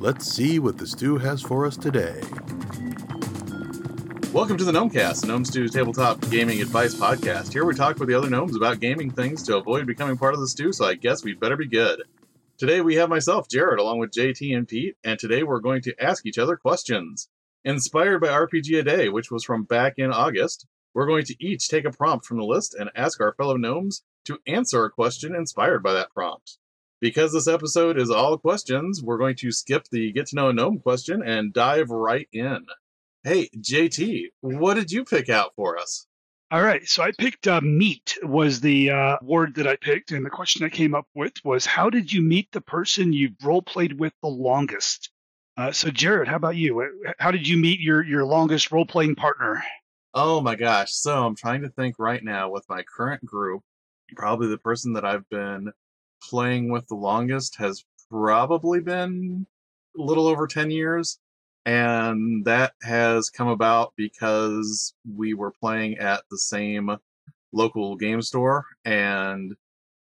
Let's see what the stew has for us today. Welcome to the Gnomecast, Gnome Stew's tabletop gaming advice podcast. Here we talk with the other gnomes about gaming things to avoid becoming part of the stew, so I guess we better be good. Today we have myself, Jared, along with JT and Pete, and today we're going to ask each other questions. Inspired by RPG A Day, which was from back in August, we're going to each take a prompt from the list and ask our fellow gnomes to answer a question inspired by that prompt. Because this episode is all questions, we're going to skip the get to know a gnome question and dive right in. Hey, JT, what did you pick out for us? All right, so I picked uh, meet was the uh, word that I picked, and the question I came up with was, how did you meet the person you've role played with the longest? Uh, so, Jared, how about you? How did you meet your your longest role playing partner? Oh my gosh! So I'm trying to think right now with my current group. Probably the person that I've been playing with the longest has probably been a little over 10 years and that has come about because we were playing at the same local game store and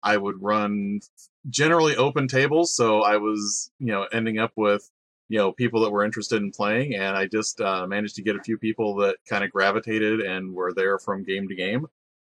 I would run generally open tables so I was you know ending up with you know people that were interested in playing and I just uh, managed to get a few people that kind of gravitated and were there from game to game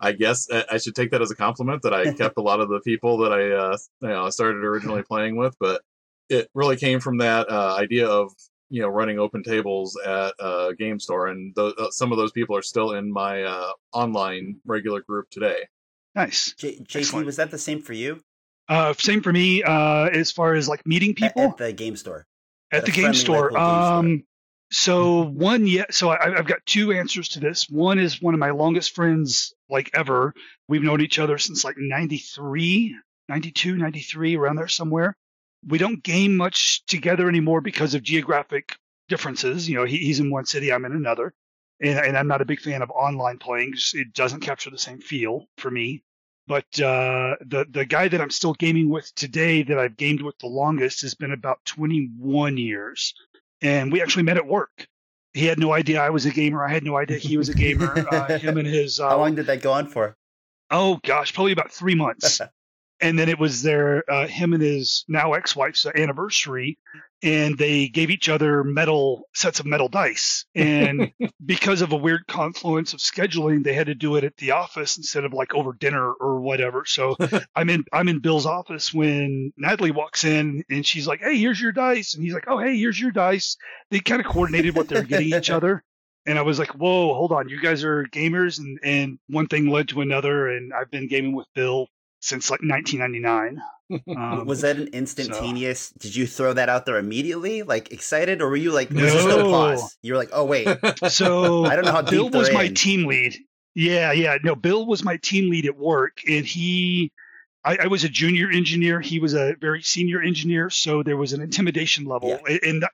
I guess uh, I should take that as a compliment that I kept a lot of the people that I uh, you know started originally playing with, but it really came from that uh, idea of you know running open tables at a game store, and th- uh, some of those people are still in my uh, online regular group today. Nice. J- JT, Excellent. was that the same for you Uh, same for me uh, as far as like meeting people at the game store? at, at the game store. local game store. Um, so one, yeah. So I, I've got two answers to this. One is one of my longest friends like ever. We've known each other since like 93, 92, 93, around there somewhere. We don't game much together anymore because of geographic differences. You know, he, he's in one city, I'm in another. And, and I'm not a big fan of online playing. It doesn't capture the same feel for me. But uh, the the guy that I'm still gaming with today, that I've gamed with the longest, has been about 21 years, and we actually met at work. He had no idea I was a gamer. I had no idea he was a gamer. Uh, him and his uh, How long did that go on for? oh gosh, probably about three months. and then it was their uh, him and his now ex-wife's anniversary, and they gave each other metal sets of metal dice. And because of a weird confluence of scheduling, they had to do it at the office instead of like over dinner or whatever. So I'm in I'm in Bill's office when Natalie walks in and she's like, "Hey, here's your dice," and he's like, "Oh, hey, here's your dice." They kind of coordinated what they were getting each other. And I was like, "Whoa, hold on! You guys are gamers," and and one thing led to another, and I've been gaming with Bill since like 1999. Um, was that an instantaneous? Did you throw that out there immediately, like excited, or were you like, was No. pause? You were like, oh wait, so I don't know how Bill was they're my team lead. Yeah, yeah. No, Bill was my team lead at work, and he, I, I was a junior engineer. He was a very senior engineer, so there was an intimidation level, Yeah. A- and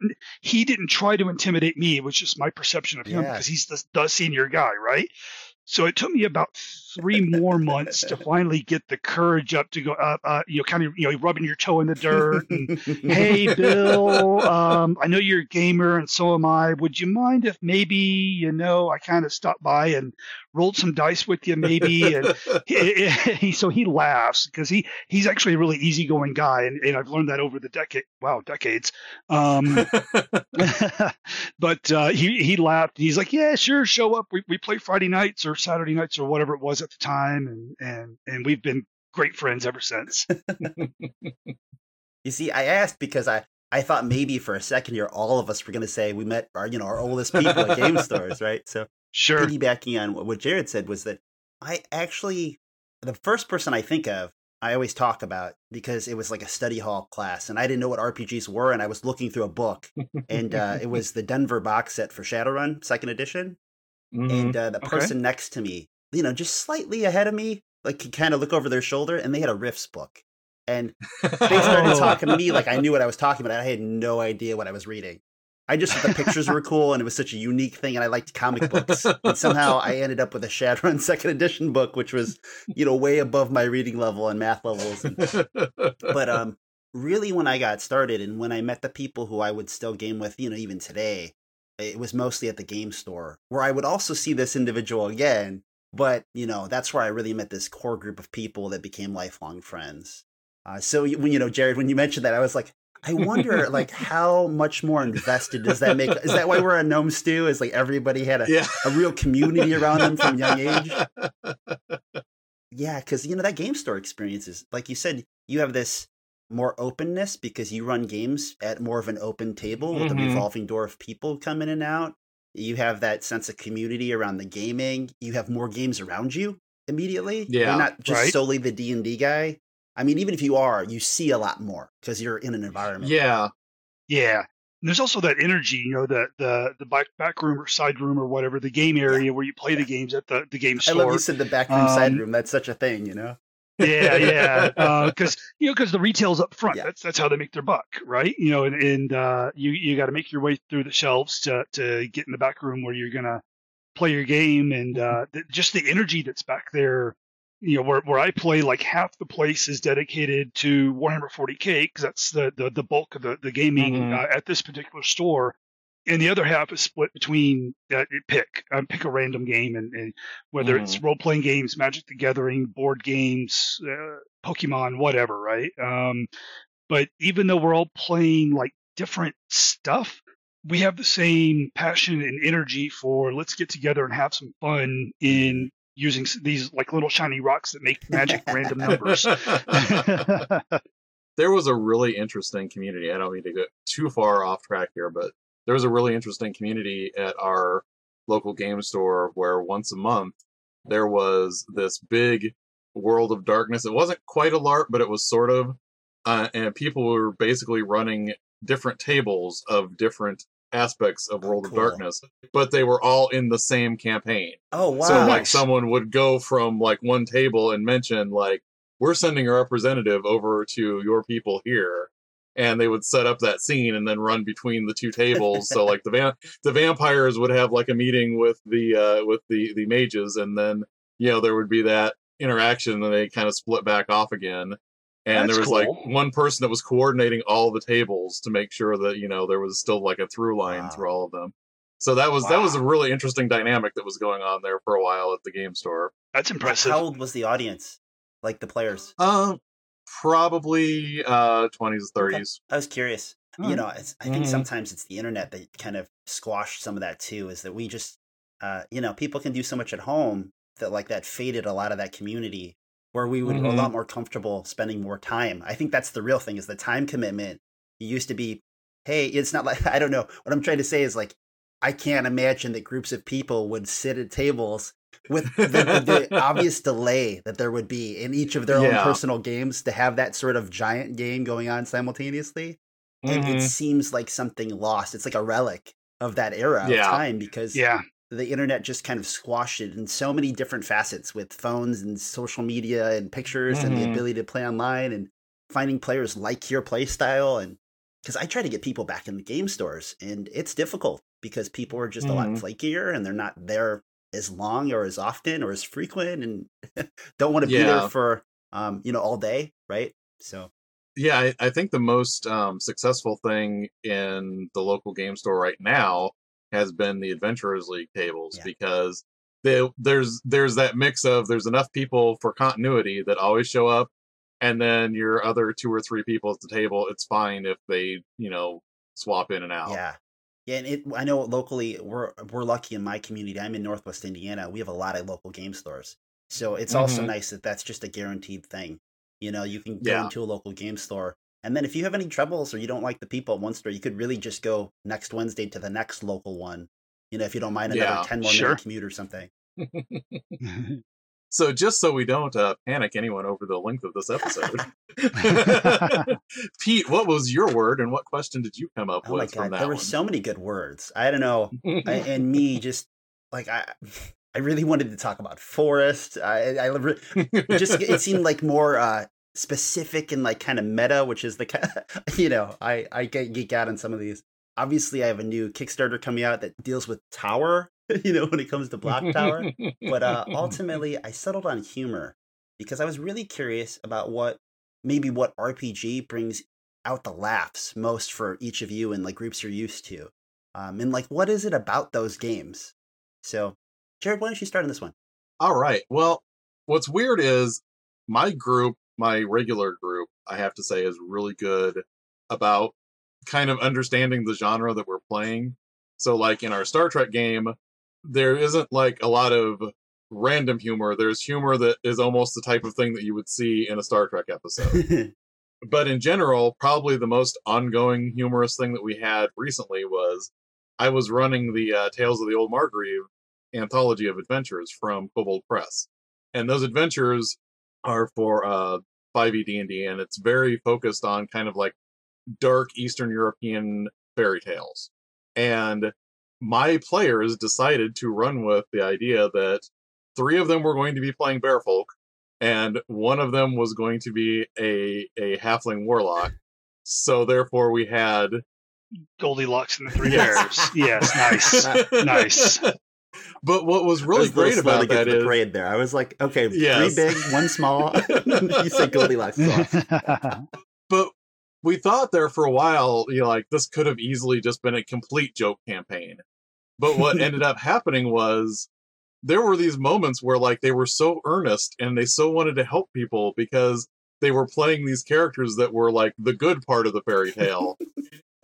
he didn't try to intimidate me. It was just my perception of him Yeah. because he's the, the senior guy, right? So it took me about three more months to finally get the courage up to go up, uh, you know, kind of, you know, rubbing your toe in the dirt and hey bill um, i know you're a gamer and so am i. Would you mind if maybe you know i kind of stopped by and rolled some dice with you maybe? And he, he, so he laughs because he he's actually a really easygoing guy and, and i've learned that over the decade wow decades. Um, but uh, he he laughed. He's like yeah sure show up. We, we play friday nights or saturday nights or whatever it was at the time and and and we've been great friends ever since You see, I asked because I I thought maybe for a second here all of us were going to say we met our you know our oldest people at game stores, right? So sure piggybacking on what- Jared said was that I actually the first person I think of I always talk about because it was like a study hall class and I didn't know what RPGs were and I was looking through a book and uh, it was the Denver box set for Shadowrun second edition Mhm. and uh, the Okay. person next to me you know just slightly ahead of me like could kind of look over their shoulder and they had a Rifts book and they started talking to me like I knew what I was talking about. I had no idea what I was reading. I just thought the pictures were cool and it was such a unique thing, and I liked comic books. And somehow I ended up with a Shadowrun second edition book, which was, you know, way above my reading level and math levels. And, but um, really, when I got started and when I met the people who I would still game with, you know, even today, it was mostly at the game store where I would also see this individual again. But you know, that's where I really met this core group of people that became lifelong friends. Uh, so when you know, Jared, when you mentioned that, I was like, I wonder, like, how much more invested does that make? Is that why we're a gnome stew? Is like everybody had a, yeah. a real community around them from young age? Yeah, because you know that game store experience is like you said. You have this more openness because you run games at more of an open table with Mhm. a revolving door of people come in and out. You have that sense of community around the gaming. You have more games around you immediately. Yeah, You're not just right. solely the D and D guy. I mean, even if you are, you see a lot more because you're in an environment. yeah. Yeah. And there's also that energy, you know, the the the back back room or side room or whatever, the game area where you play the games at the, the game store I love you said the back room, side Um, room. That's such a thing, you know. Yeah, yeah. Because you know, because the retail's up front. Yeah. That's that's how they make their buck, right? You know, and, and uh, you you got to make your way through the shelves to to get in the back room where you're gonna play your game, and uh, the, just the energy that's back there. You know, where where I play, like half the place is dedicated to Warhammer 40k because that's the, the the bulk of the the gaming Mhm. uh, at this particular store. And the other half is split between uh, pick um, pick a random game, and, and whether it's role playing games, Magic the Gathering, board games, uh, Pokemon, whatever, right? Um, but even though we're all playing like different stuff, we have the same passion and energy for let's get together and have some fun in using these like little shiny rocks that make magic random numbers. there was a really interesting community. I don't mean to get too far off track here, but there was a really interesting community at our local game store where once a month there was this big world of darkness. It wasn't quite a LARP, but it was sort of, uh, and people were basically running different tables of different aspects of Oh, World of. Darkness, but they were all in the same campaign. Oh wow! So like someone would go from like one table and mention like we're sending a representative over to your people here and they would set up that scene and then run between the two tables so like the van the vampires would have like a meeting with the uh with the the mages and then you know there would be that interaction and they kind of split back off again and That's there was like one person that was coordinating all the tables to make sure that you know there was still like a through line Wow. through all of them so that was that was a really interesting dynamic that was going on there for a while at the game store. That's impressive. How old was the audience? Like the players? Um, probably uh twenties, thirties. I was curious. Oh. You know, it's, I think Mhm. sometimes it's the internet that kind of squashed some of that too. Is that we just, uh, you know, people can do so much at home that like that faded a lot of that community where we would be a lot more comfortable spending more time. I think that's the real thing is the time commitment. It used to be, hey, it's not like I don't know. What I'm trying to say is like I can't imagine that groups of people would sit at tables with the, the obvious delay that there would be in each of their own personal games to have that sort of giant game going on simultaneously. Mm-hmm. it seems like something lost. It's like a relic of that era of Yeah. time because yeah, the internet just kind of squashed it in so many different facets with phones and social media and pictures and the Mhm. ability to play online and finding players like your play style and because I try to get people back in the game stores and it's difficult because people are just a lot Mhm. flakier and they're not there as long or as often or as frequent and don't want to be there for um you know all day right so Yeah, I, I think the most um, successful thing in the local game store right now has been the Adventurers League tables Yeah. because they, there's there's that mix of there's enough people for continuity that always show up, and then your other two or three people at the table, it's fine if they you know swap in and out. Yeah. Yeah, and it I know locally we're we're lucky in my community. I'm in Northwest Indiana. We have a lot of local game stores. So it's also Mhm. nice that that's just a guaranteed thing. You know, you can go Yeah. into a local game store and then if you have any troubles or you don't like the people at one store, you could really just go next Wednesday to the next local one. You know, if you don't mind another Yeah. 10 more Sure. minute commute or something. So just so we don't uh, panic anyone over the length of this episode, Pete, what was your word and what question did you come up Oh with from that there were one? so many good words. I don't know. I, and me just like I I really wanted to talk about forest. I I it just it seemed like more uh specific and like kind of meta which is the kind you know i i get geek out on some of these obviously i have a new kickstarter coming out that deals with tower you know when it comes to block tower but uh ultimately i settled on humor because i was really curious about what maybe what rpg brings out the laughs most for each of you and like groups you're used to um and like what is it about those games so jared why don't you start on this one All right. Well, what's weird is my group, my regular group, I have to say, is really good about kind of understanding the genre that we're playing. So, like in our Star Trek game, there isn't like a lot of random humor. There's humor that is almost the type of thing that you would see in a Star Trek episode. but in general, probably the most ongoing humorous thing that we had recently was I was running the uh, Tales of the Old Margrave anthology of adventures from Kobold Press, and those adventures are for uh, 5e D&D, and it's very focused on kind of like dark Eastern European fairy tales. And my players decided to run with the idea that three of them were going to be playing Bearfolk, and one of them was going to be a a halfling warlock. So therefore, we had Goldilocks and the Three Bears. yes, nice, nice. But what was really was great about get that the is parade there. I was like, okay, Yes. three big, one small. you said Goldilocks. but we thought there for a while, you know, like this could have easily just been a complete joke campaign. But what ended up happening was there were these moments where like they were so earnest and they so wanted to help people because they were playing these characters that were like the good part of the fairy tale.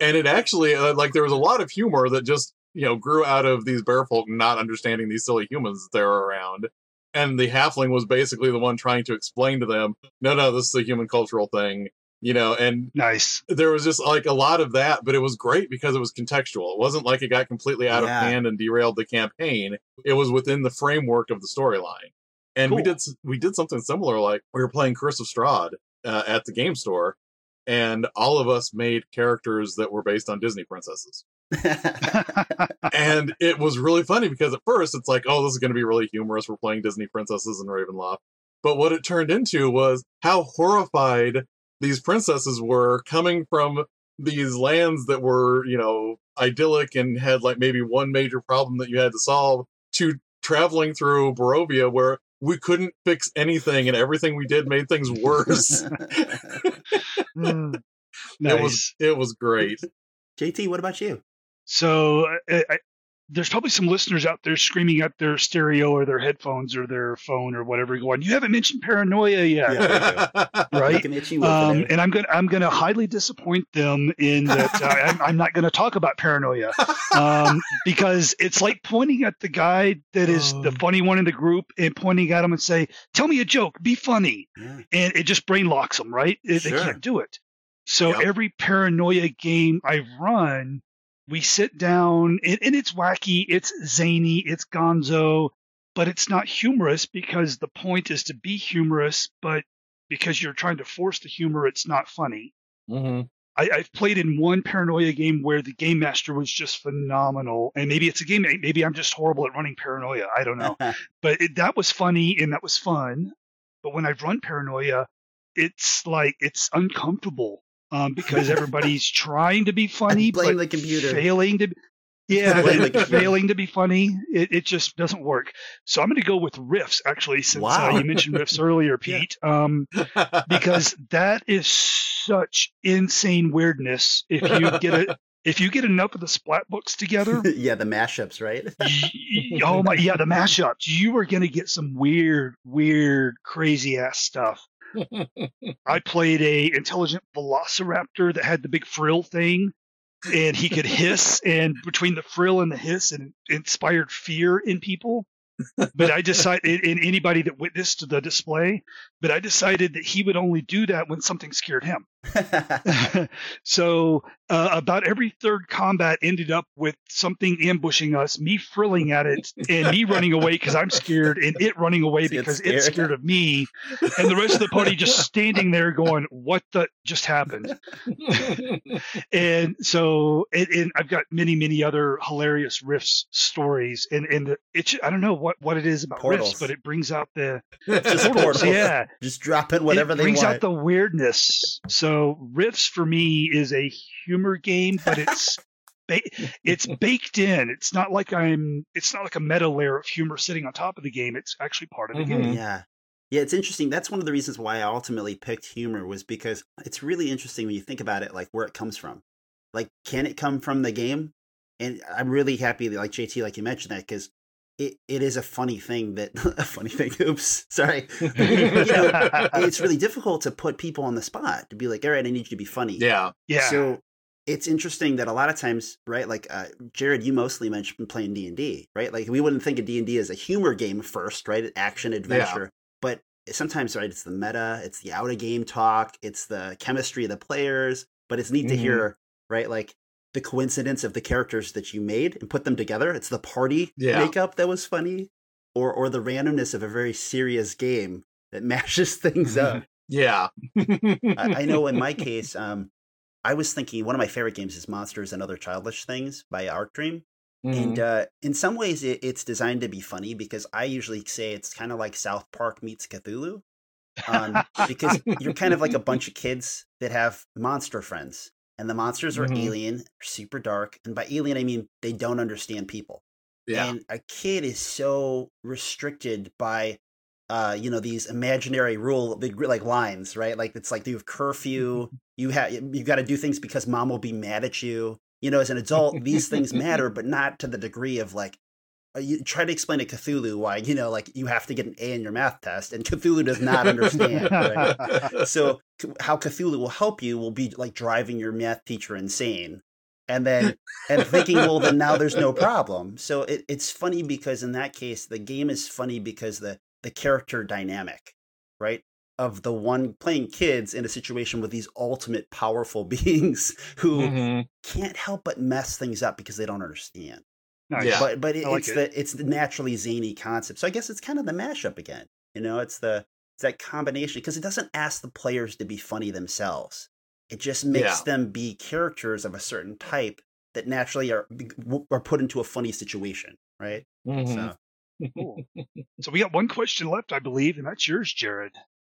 and it actually uh, like there was a lot of humor that just, you know, grew out of these bear folk not understanding these silly humans that they're around. And the halfling was basically the one trying to explain to them, no, no, this is a human cultural thing you know and nice. there was just like a lot of that but it was great because it was contextual it wasn't like it got completely out Yeah. of hand and derailed the campaign it was within the framework of the storyline and we did we did something similar like we were playing curse of strahd uh, at the game store and all of us made characters that were based on disney princesses and it was really funny because at first it's like, oh, this is going to be really humorous. We're playing Disney princesses in Ravenloft. But what it turned into was how horrified these princesses were coming from these lands that were, you know, idyllic and had like maybe one major problem that you had to solve to traveling through Barovia where we couldn't fix anything and everything we did made things worse. Mm, It was it was great. JT, what about you? So I, I, there's probably some listeners out there screaming at their stereo or their headphones or their phone or whatever, going, "You haven't mentioned paranoia yet." Yeah. Right. Looking at you over Um, and I'm gonna I'm gonna highly disappoint them in that uh, I'm, I'm not gonna talk about paranoia um, because it's like pointing at the guy that is the Oh. funny one in the group and pointing at him and say, "Tell me a joke, be funny," Yeah. and it just brain locks them, right? It- They can't do it. So Yep. every paranoia game I've run, we sit down and, and it's wacky, it's zany, it's gonzo, but it's not humorous because the point is to be humorous, but because you're trying to force the humor, it's not funny. hmm I, I've played in one paranoia game where the game master was just phenomenal, and maybe it's a game. Maybe I'm just horrible at running paranoia. I don't know, but it, that was funny and that was fun. But when I've run paranoia, it's like it's uncomfortable um, because everybody's trying to be funny, Blame but the computer. failing to. Be, yeah, Blame the computer. failing to be funny. It, it just doesn't work. So I'm going to go with Rifts actually, since Wow. uh, you mentioned Rifts earlier, Yeah. Pete. Um, because that is such insane weirdness. If you get it, if you get enough of the splat books together, yeah, the mashups, right? y- oh my, yeah, the mashups, you are going to get some weird, weird, crazy ass stuff. I played a intelligent velociraptor that had the big frill thing, and he could hiss, and between the frill and the hiss, it inspired fear in people. But I decided, in anybody that witnessed the display, but I decided that he would only do that when something scared him. so uh, about every third combat ended up with something ambushing us, me frilling at it, and me running away because I'm scared, and it running away It's because scared. it's scared of me, and the rest of the party just standing there going, "What the just happened?" And so, and, and I've got many, many other hilarious Rifts stories, and and it's I don't know what what it is about Portals. Rifts, but it brings out the portals. yeah Just dropping whatever they want. it they brings want. out the weirdness. So Rifts for me is a humor game, but it's ba- it's baked in. It's not like I'm. It's not like a meta layer of humor sitting on top of the game. It's actually part of the Mhm. game. Yeah. Yeah, it's interesting. That's one of the reasons why I ultimately picked humor was because it's really interesting when you think about it, like where it comes from. Like, can it come from the game? And I'm really happy that, like JT, like you mentioned that, because it, it is a funny thing that a funny thing. Oops, sorry. you know, it's really difficult to put people on the spot to be like, all right, I need you to be funny. Yeah. yeah. So it's interesting that a lot of times, right? Like uh, Jared, you mostly mentioned playing D and D, right? Like we wouldn't think of D and D as a humor game first, right? Action adventure, but sometimes, right? It's the meta, it's the out of game talk, it's the chemistry of the players. But it's neat to Mhm. hear, right? Like the coincidence of the characters that you made and put them together. It's the party Yeah. makeup that was funny, or or the randomness of a very serious game that mashes things up. Yeah. I, I know in my case, um, I was thinking one of my favorite games is Monsters and Other Childish Things by Arc Dream. And Mhm. uh, in some ways, it, it's designed to be funny because I usually say it's kind of like South Park meets Cthulhu. Um, because you're kind of like a bunch of kids that have monster friends. And the monsters are Mhm. alien, super dark. And by alien, I mean they don't understand people. yeah. And a kid is so restricted by, uh, you know, these imaginary rule, big like lines, right? Like it's like you have curfew. You have you got to do things because mom will be mad at you. You know, as an adult, these things matter, but not to the degree of like. Uh, You try to explain to Cthulhu why you know, like you have to get an A in your math test, and Cthulhu does not understand. right? so how Cthulhu will help you will be like driving your math teacher insane. And then and thinking, well, then now there's no problem. So it, it's funny because in that case, the game is funny because the the character dynamic, right? Of the one playing kids in a situation with these ultimate powerful beings who Mhm. can't help but mess things up because they don't understand. Nice. Yeah. But but it, like it's it. the it's the naturally zany concept. So I guess it's kind of the mashup again. You know, it's the it's that combination because it doesn't ask the players to be funny themselves. It just makes Yeah. them be characters of a certain type that naturally are are put into a funny situation, right? Mhm. So Cool. So we got one question left, I believe, and that's yours, Jared.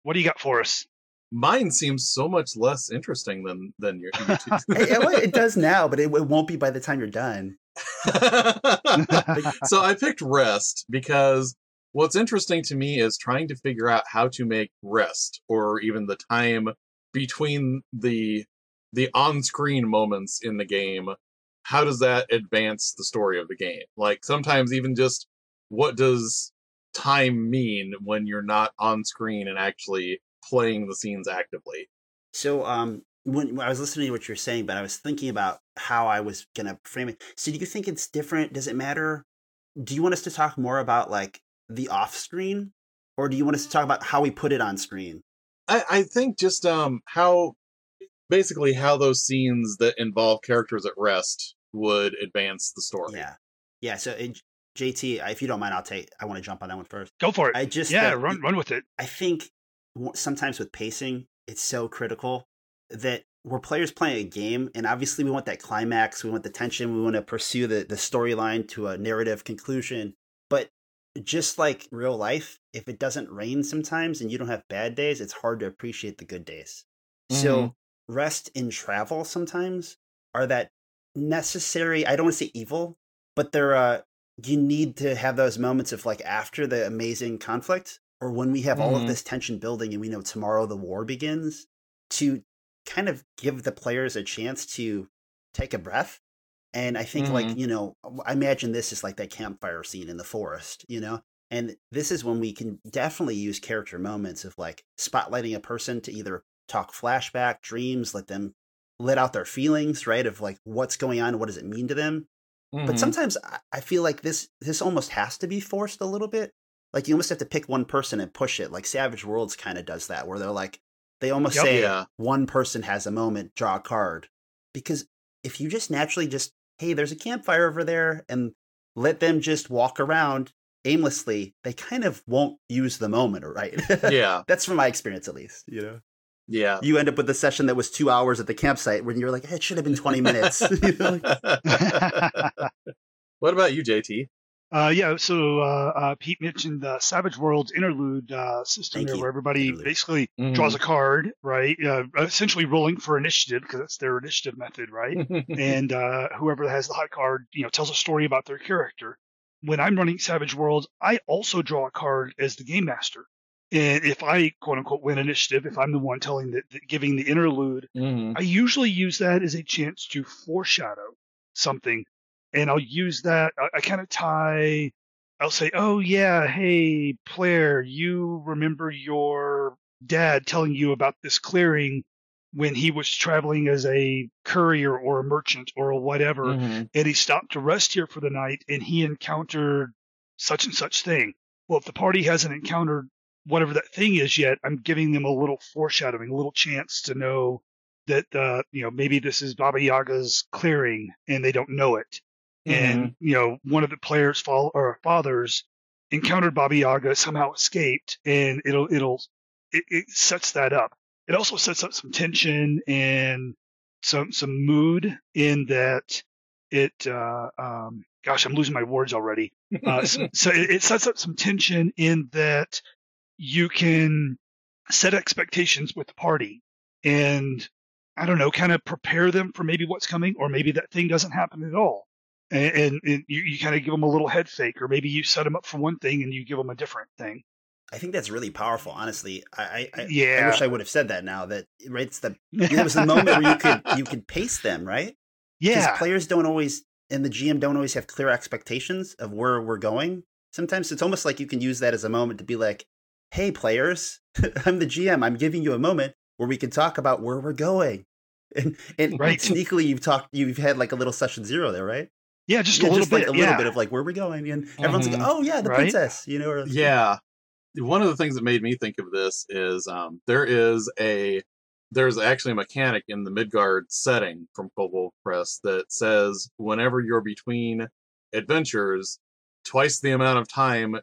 What do you got for us? Mine seems so much less interesting than than your. your it, it- it does now, but it, it won't be by the time you're done. so I picked rest because what's interesting to me is trying to figure out how to make rest or even the time between the the on-screen moments in the game how does that advance the story of the game? Like sometimes even just what does time mean when you're not on screen and actually playing the scenes actively? So um when, when I was listening to what you're saying, but I was thinking about how I was gonna frame it. So do you think it's different? Does it matter? Do you want us to talk more about like the off screen? Or do you want us to talk about how we put it on screen? I, I think just um how basically how those scenes that involve characters at rest would advance the story. Yeah. Yeah. So it, JT, if you don't mind, I'll take I want to jump on that one first. Go for it. I just yeah, uh, run run with it. I think sometimes with pacing, it's so critical that we're players playing a game, and obviously we want that climax, we want the tension, we want to pursue the, the storyline to a narrative conclusion. But just like real life, if it doesn't rain sometimes and you don't have bad days, it's hard to appreciate the good days. So rest in travel sometimes are that necessary. I don't want to say evil, but they're uh you need to have those moments of like after the amazing conflict or when we have all of Mhm. this tension building and we know tomorrow the war begins to kind of give the players a chance to take a breath and i think like you know i imagine this is like that campfire scene in the forest you know and this is when we can definitely use character moments of like spotlighting a person to either talk flashback dreams let them let out their feelings right of like what's going on what does it mean to them but Mhm. sometimes I feel like this this almost has to be forced a little bit. Like you almost have to pick one person and push it. Like Savage Worlds kind of does that, where they're like they almost Yep. say Yeah. one person has a moment, draw a card. Because if you just naturally just hey, there's a campfire over there, and let them just walk around aimlessly, they kind of won't use the moment, right? yeah, That's from my experience, at least. You know, yeah. you end up with a session that was two hours at the campsite when you're like, it should have been twenty minutes. You know, like- what about you, JT? Uh, yeah, so uh, uh, Pete mentioned the Savage Worlds interlude uh, system there, where everybody Interlude. basically Mm-hmm. draws a card, right? Uh, essentially rolling for initiative because that's their initiative method, right? and uh, whoever has the high card, you know, tells a story about their character. When I'm running Savage Worlds, I also draw a card as the game master. And if I quote unquote win initiative, if I'm the one telling the, the giving the interlude, Mhm. I usually use that as a chance to foreshadow something, and I'll use that. I, I kind of tie I'll say, "Oh yeah, hey player, you remember your dad telling you about this clearing when he was traveling as a courier or a merchant or whatever, Mhm. and he stopped to rest here for the night, and he encountered such and such thing." Well, if the party hasn't encountered whatever that thing is yet, I'm giving them a little foreshadowing, a little chance to know that uh, you know maybe this is Baba Yaga's clearing, and they don't know it and you know one of the players fall or fathers encountered Baba Yaga somehow escaped and it'll it'll it, it sets that up. It also sets up some tension and some some mood in that it uh um gosh I'm losing my words already. Uh, so, so it, it sets up some tension in that you can set expectations with the party and I don't know, kind of prepare them for maybe what's coming, or maybe that thing doesn't happen at all. And, and, and you, you kind of give them a little head fake, or maybe you set them up for one thing and you give them a different thing. I think that's really powerful. Honestly, I I, I, I wish I would have said that now. That right, it's the it was the moment where you could you could pace them right. yeah. players don't always and the GM don't always have clear expectations of where we're going. Sometimes it's almost like you can use that as a moment to be like, "Hey, players, I'm the GM. I'm giving you a moment where we can talk about where we're going." And and Right. sneakily, you've talked. You've had like a little session zero there, right? Yeah, just Yeah, a little just bit. like a little yeah. bit of like where we're going, and everyone's like, Mhm. "Oh yeah, the Right. princess," you know. Or, Yeah. One of the things that made me think of this is um, there is a there's actually a mechanic in the Midgard setting from Kobold Press that says whenever you're between adventures, twice the amount of time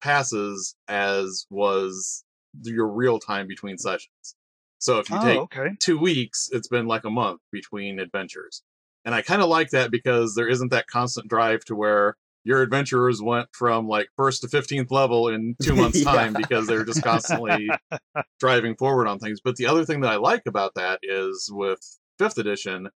passes as was your real time between sessions. So if you oh, take okay. two weeks, it's been like a month between adventures. And I kind of like that because there isn't that constant drive to where your adventurers went from like first to 15th level in two months' Yeah. time because they're just constantly driving forward on things. But the other thing that I like about that is with fifth edition,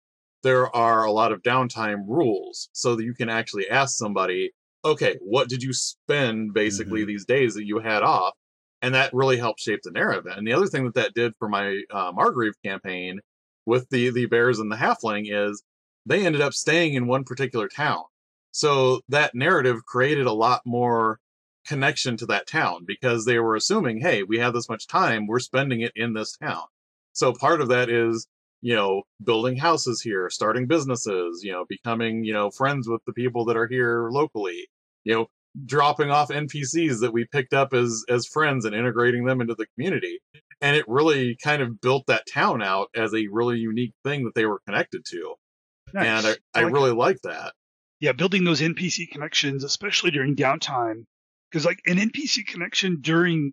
there are a lot of downtime rules so that you can actually ask somebody, okay, what did you spend basically these days that you had off? And that really helped shape the narrative. And the other thing that that did for my uh, Margrave campaign with the the bears and the halfling is they ended up staying in one particular town. So that narrative created a lot more connection to that town because they were assuming, hey, we have this much time, we're spending it in this town. So part of that is, you know, building houses here, starting businesses, you know, becoming, you know, friends with the people that are here locally, you know, dropping off NPCs that we picked up as as friends and integrating them into the community. And it really kind of built that town out as a really unique thing that they were connected to. Nice. And I, I like really like that. yeah, building those NPC connections, especially during downtime, because like an NPC connection during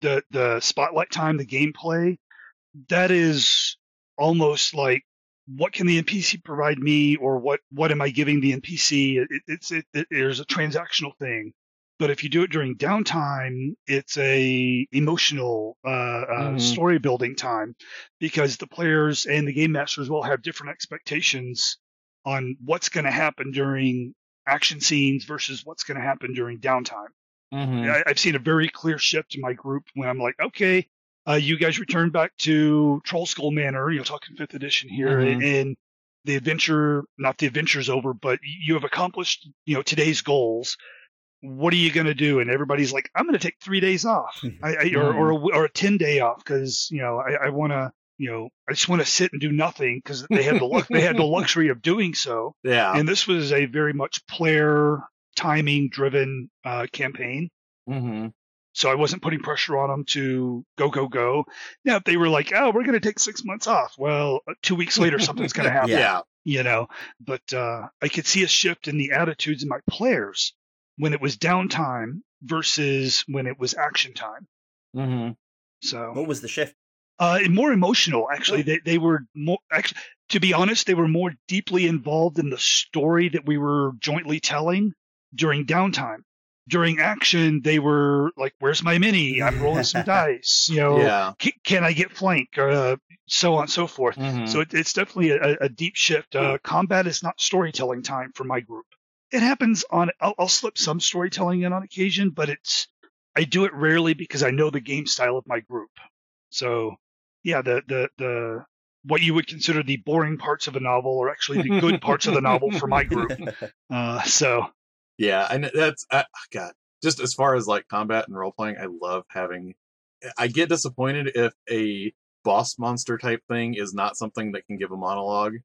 the the spotlight time, the gameplay, that is almost like what can the NPC provide me, or what what am I giving the NPC? It, it's it, it, there's a transactional thing, but if you do it during downtime, it's a emotional uh, uh, Mhm. story building time because the players and the game masters will have different expectations on what's going to happen during action scenes versus what's going to happen during downtime. Mm-hmm. I, I've seen a very clear shift in my group when I'm like, okay, uh, you guys return back to Trollskull Manor, you know, talking fifth edition here, Mhm. and the adventure, not the adventure's over, but you have accomplished, you know, today's goals. What are you going to do? And everybody's like, I'm going to take three days off, I, I, or, or, a, or a 10 day off because, you know, I, I want to, you know, I just want to sit and do nothing because they had the they had the luxury of doing so. Yeah. And this was a very much player timing driven uh, campaign. Mm-hmm. So I wasn't putting pressure on them to go, go, go. Now, if they were like, oh, we're going to take six months off, well, uh, two weeks later, something's going to happen, Yeah. you know. But uh, I could see a shift in the attitudes of my players when it was downtime versus when it was action time. Mm-hmm. So What was the shift? uh, more emotional, actually. They they were more actually, to be honest, they were more deeply involved in the story that we were jointly telling during downtime. During action, they were like, "Where's my mini? I'm rolling some dice. You know, Yeah. "Ca- can I get flank? Uh, so on and so forth." Mhm. So it, it's definitely a, a deep shift. Uh, combat is not storytelling time for my group. It happens on. I'll, I'll slip some storytelling in on occasion, but it's I do it rarely because I know the game style of my group. So yeah, the the the what you would consider the boring parts of a novel are actually the good parts of the novel for my group. Uh, so Yeah, and that's uh, God. Just as far as like combat and role playing, I love having. I get disappointed if a boss monster type thing is not something that can give a monologue,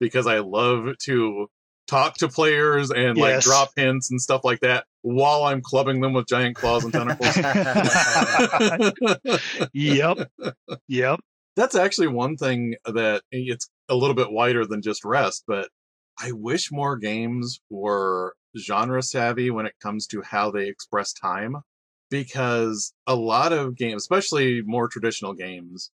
because I love to talk to players and like drop hints and stuff like that while I'm clubbing them with giant claws and tentacles. Yep. Yep. That's actually one thing that it's a little bit wider than just rest, but I wish more games were genre savvy when it comes to how they express time because a lot of games, especially more traditional games,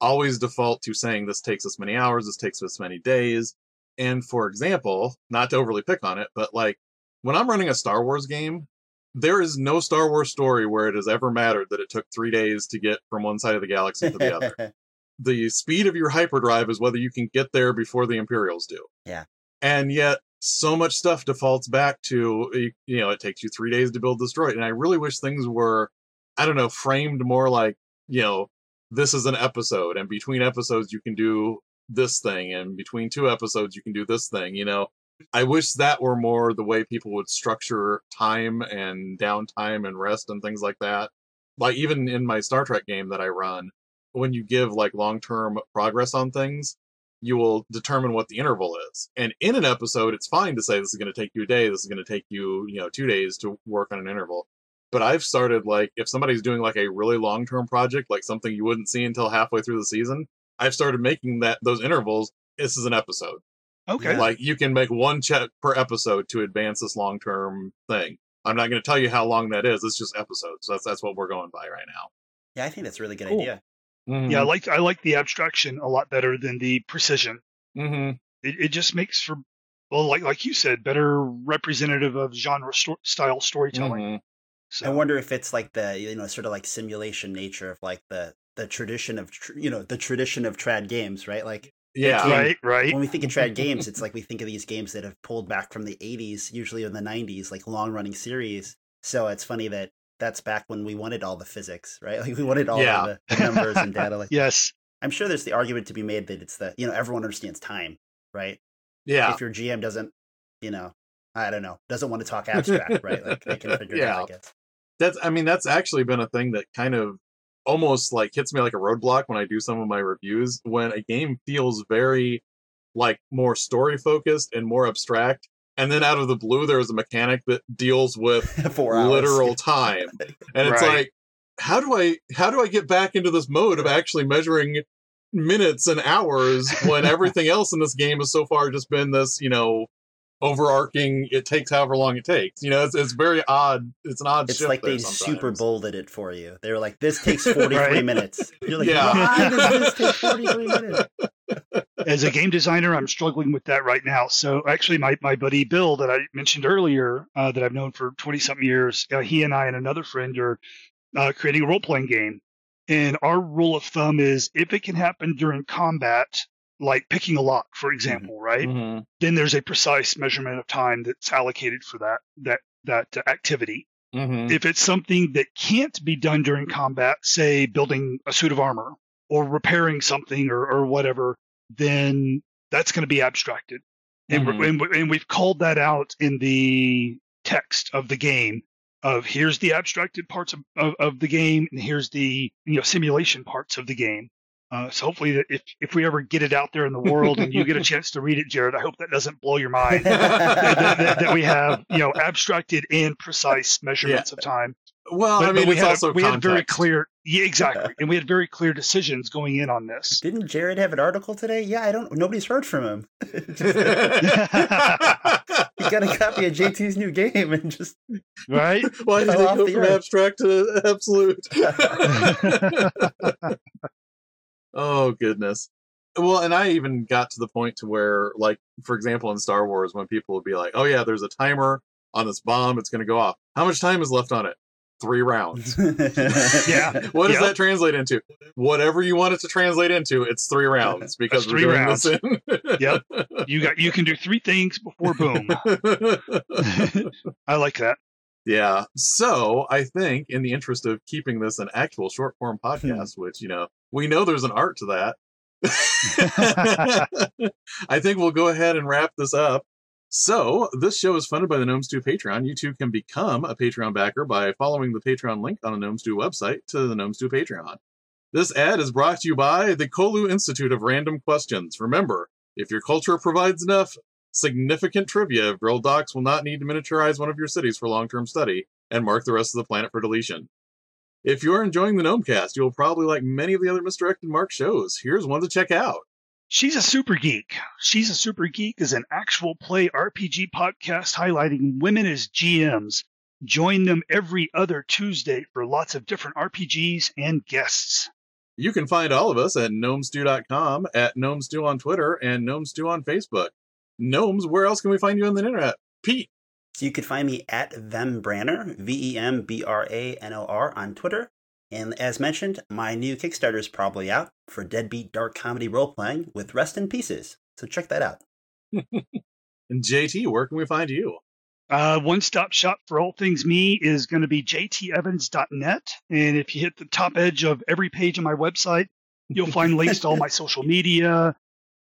always default to saying this takes this many hours, this takes this many days. And for example, not to overly pick on it, but like when I'm running a Star Wars game, there is no Star Wars story where it has ever mattered that it took three days to get from one side of the galaxy to the other the speed of your hyperdrive is whether you can get there before the Imperials do. Yeah. And yet, so much stuff defaults back to, you- know, it takes you three days to build this droid. And I really wish things were, I don't know, framed more like, you know, this is an episode, and between episodes, you can do this thing, and between two episodes, you can do this thing, you know. I wish that were more the way people would structure time and downtime and rest and things like that. Like, even in my Star Trek game that I run, when you give like long term progress on things, you will determine what the interval is. And in an episode, it's fine to say this is going to take you a day, this is going to take you, you know, two days to work on an interval. But I've started like if somebody's doing like a really long term project, like something you wouldn't see until halfway through the season, I've started making that those intervals. This is an episode. Okay. Like you can make one check per episode to advance this long term thing. I'm not going to tell you how long that is. It's just episodes. That's that's what we're going by right now. yeah, I think that's a really good Cool. idea. Yeah, I like I like the abstraction a lot better than the precision. hmm It, it just makes for well, like like you said, better representative of genre sto- style storytelling. hmm So I wonder if it's like the you know sort of like simulation nature of like the the tradition of tr- you know the tradition of trad games, right? Like Yeah. right, right. when we think of trad games, it's like we think of these games that have pulled back from the 80s, usually in the 90s, like long running series. So it's funny that that's back when we wanted all the physics, right? Like we wanted all Yeah. the, the numbers and data. Like Yes. I'm sure there's the argument to be made that it's the you know everyone understands time, right? Yeah. If your GM doesn't, you know, I don't know, doesn't want to talk abstract, right? Like they can figure it out, I Yeah. guess. That's I mean that's actually been a thing that kind of almost like hits me like a roadblock when I do some of my reviews when a game feels very like more story focused and more abstract and then out of the blue there's a mechanic that deals with Four hours. literal time and it's Right. like how do I how do I get back into this mode of actually measuring minutes and hours when everything else in this game has so far just been this you know overarching it takes however long it takes you know it's, it's very odd it's an odd It's shift like there they super bolded it for you. They were like, "This takes 43 Right. minutes." You're like, Yeah. "Why does this take 43 minutes?" As a game designer, I'm struggling with that right now. So actually, my, my buddy Bill that I mentioned earlier, uh, that I've known for 20 something years, uh, he and I and another friend are uh, creating a role playing game. And our rule of thumb is if it can happen during combat, like picking a lock, for example, right? Mhm. Then there's a precise measurement of time that's allocated for that that that uh, activity. Mhm. If it's something that can't be done during combat, say building a suit of armor or repairing something or, or whatever, then that's going to be abstracted. And, Mhm. we're, and, and we've called that out in the text of the game of here's the abstracted parts of, of, of the game and here's the you know simulation parts of the game. Uh, so hopefully that if, if we ever get it out there in the world and you get a chance to read it, Jared, I hope that doesn't blow your mind that, that- that- that we have you know abstracted and precise measurements of time. well But, i mean we it's had also we had very clear yeah exactly, and we had very clear decisions going in on this. Didn't Jared have an article today? Yeah, I don't. Nobody's heard from him. he got a copy of JT's new game and just Right? Why did Fell they off go from earth. abstract to absolute? Oh goodness. Well, and I even got to the point to where, like, for example, in Star Wars, when people would be like, "Oh yeah, there's a timer on this bomb; it's going to go off. How much time is left on it? Three rounds. Yeah. What does Yep. that translate into? Whatever you want it to translate into, it's three rounds because That's we're three rounds. this in. Yep. You got you can do three things before boom. I like that. Yeah. So I think, in the interest of keeping this an actual short form hmm. podcast, which, you know, we know there's an art to that, I think we'll go ahead and wrap this up. So, this show is funded by the Gnome Stew Patreon. You too can become a Patreon backer by following the Patreon link on the Gnome Stew website to the Gnome Stew Patreon. This ad is brought to you by the Kolu Institute of Random Questions. Remember, if your culture provides enough significant trivia, Grill Docs will not need to miniaturize one of your cities for long term study and mark the rest of the planet for deletion. If you're enjoying the Gnomecast, you'll probably like many of the other Misdirected Mark shows. Here's one to check out. She's a Super Geek. She's a Super Geek is an actual play RPG podcast highlighting women as GMs. Join them every other Tuesday for lots of different RPGs and guests. You can find all of us at gnomestew.com, at gnomestew on Twitter, and gnomestew on Facebook. Gnomes, where else can we find you on the internet? Pete. So you could find me at Vembranor, V E M B R A N O R, on Twitter. And as mentioned, my new Kickstarter is probably out for Deadbeat Dark Comedy Role Playing with Rest in Pieces. So check that out. and JT, where can we find you? Uh, one stop shop for all things me is going to be jtevans.net. And if you hit the top edge of every page on my website, you'll find links to all my social media,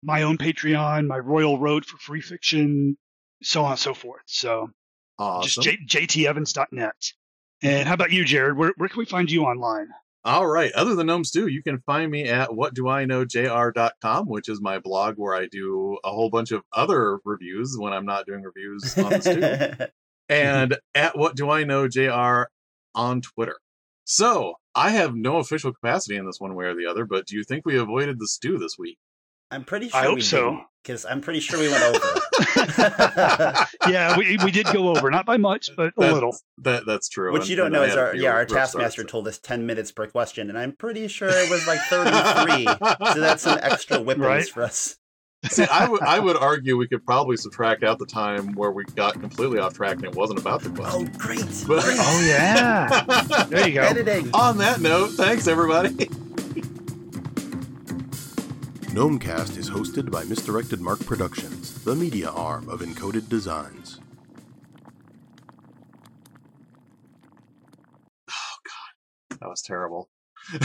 my own Patreon, my Royal Road for free fiction, so on and so forth. So awesome. just j- jtevans.net. And how about you, Jared? Where, where can we find you online? All right. Other than Gnomes Stew, you can find me at whatdoiknowjr.com, which is my blog where I do a whole bunch of other reviews when I'm not doing reviews on the stew. and at what do I know JR on Twitter. So I have no official capacity in this one way or the other, but do you think we avoided the stew this week? I'm pretty sure I hope we so. Because I'm pretty sure we went over. yeah, we, we did go over, not by much, but a That's- little. That that's true. What you don't and know I is our yeah our taskmaster told us ten minutes per question, and I'm pretty sure it was like thirty three. so that's some extra whippings Right. for us. See, I would I would argue we could probably subtract out the time where we got completely off track and it wasn't about the Oh, question. great! But- great. Oh, yeah. There you go. Editing. On that note, thanks everybody. Gnomecast is hosted by Misdirected Mark Productions, the media arm of Encoded Designs. Oh god, that was terrible.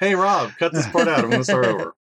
hey Rob, cut this part out. I'm to start over.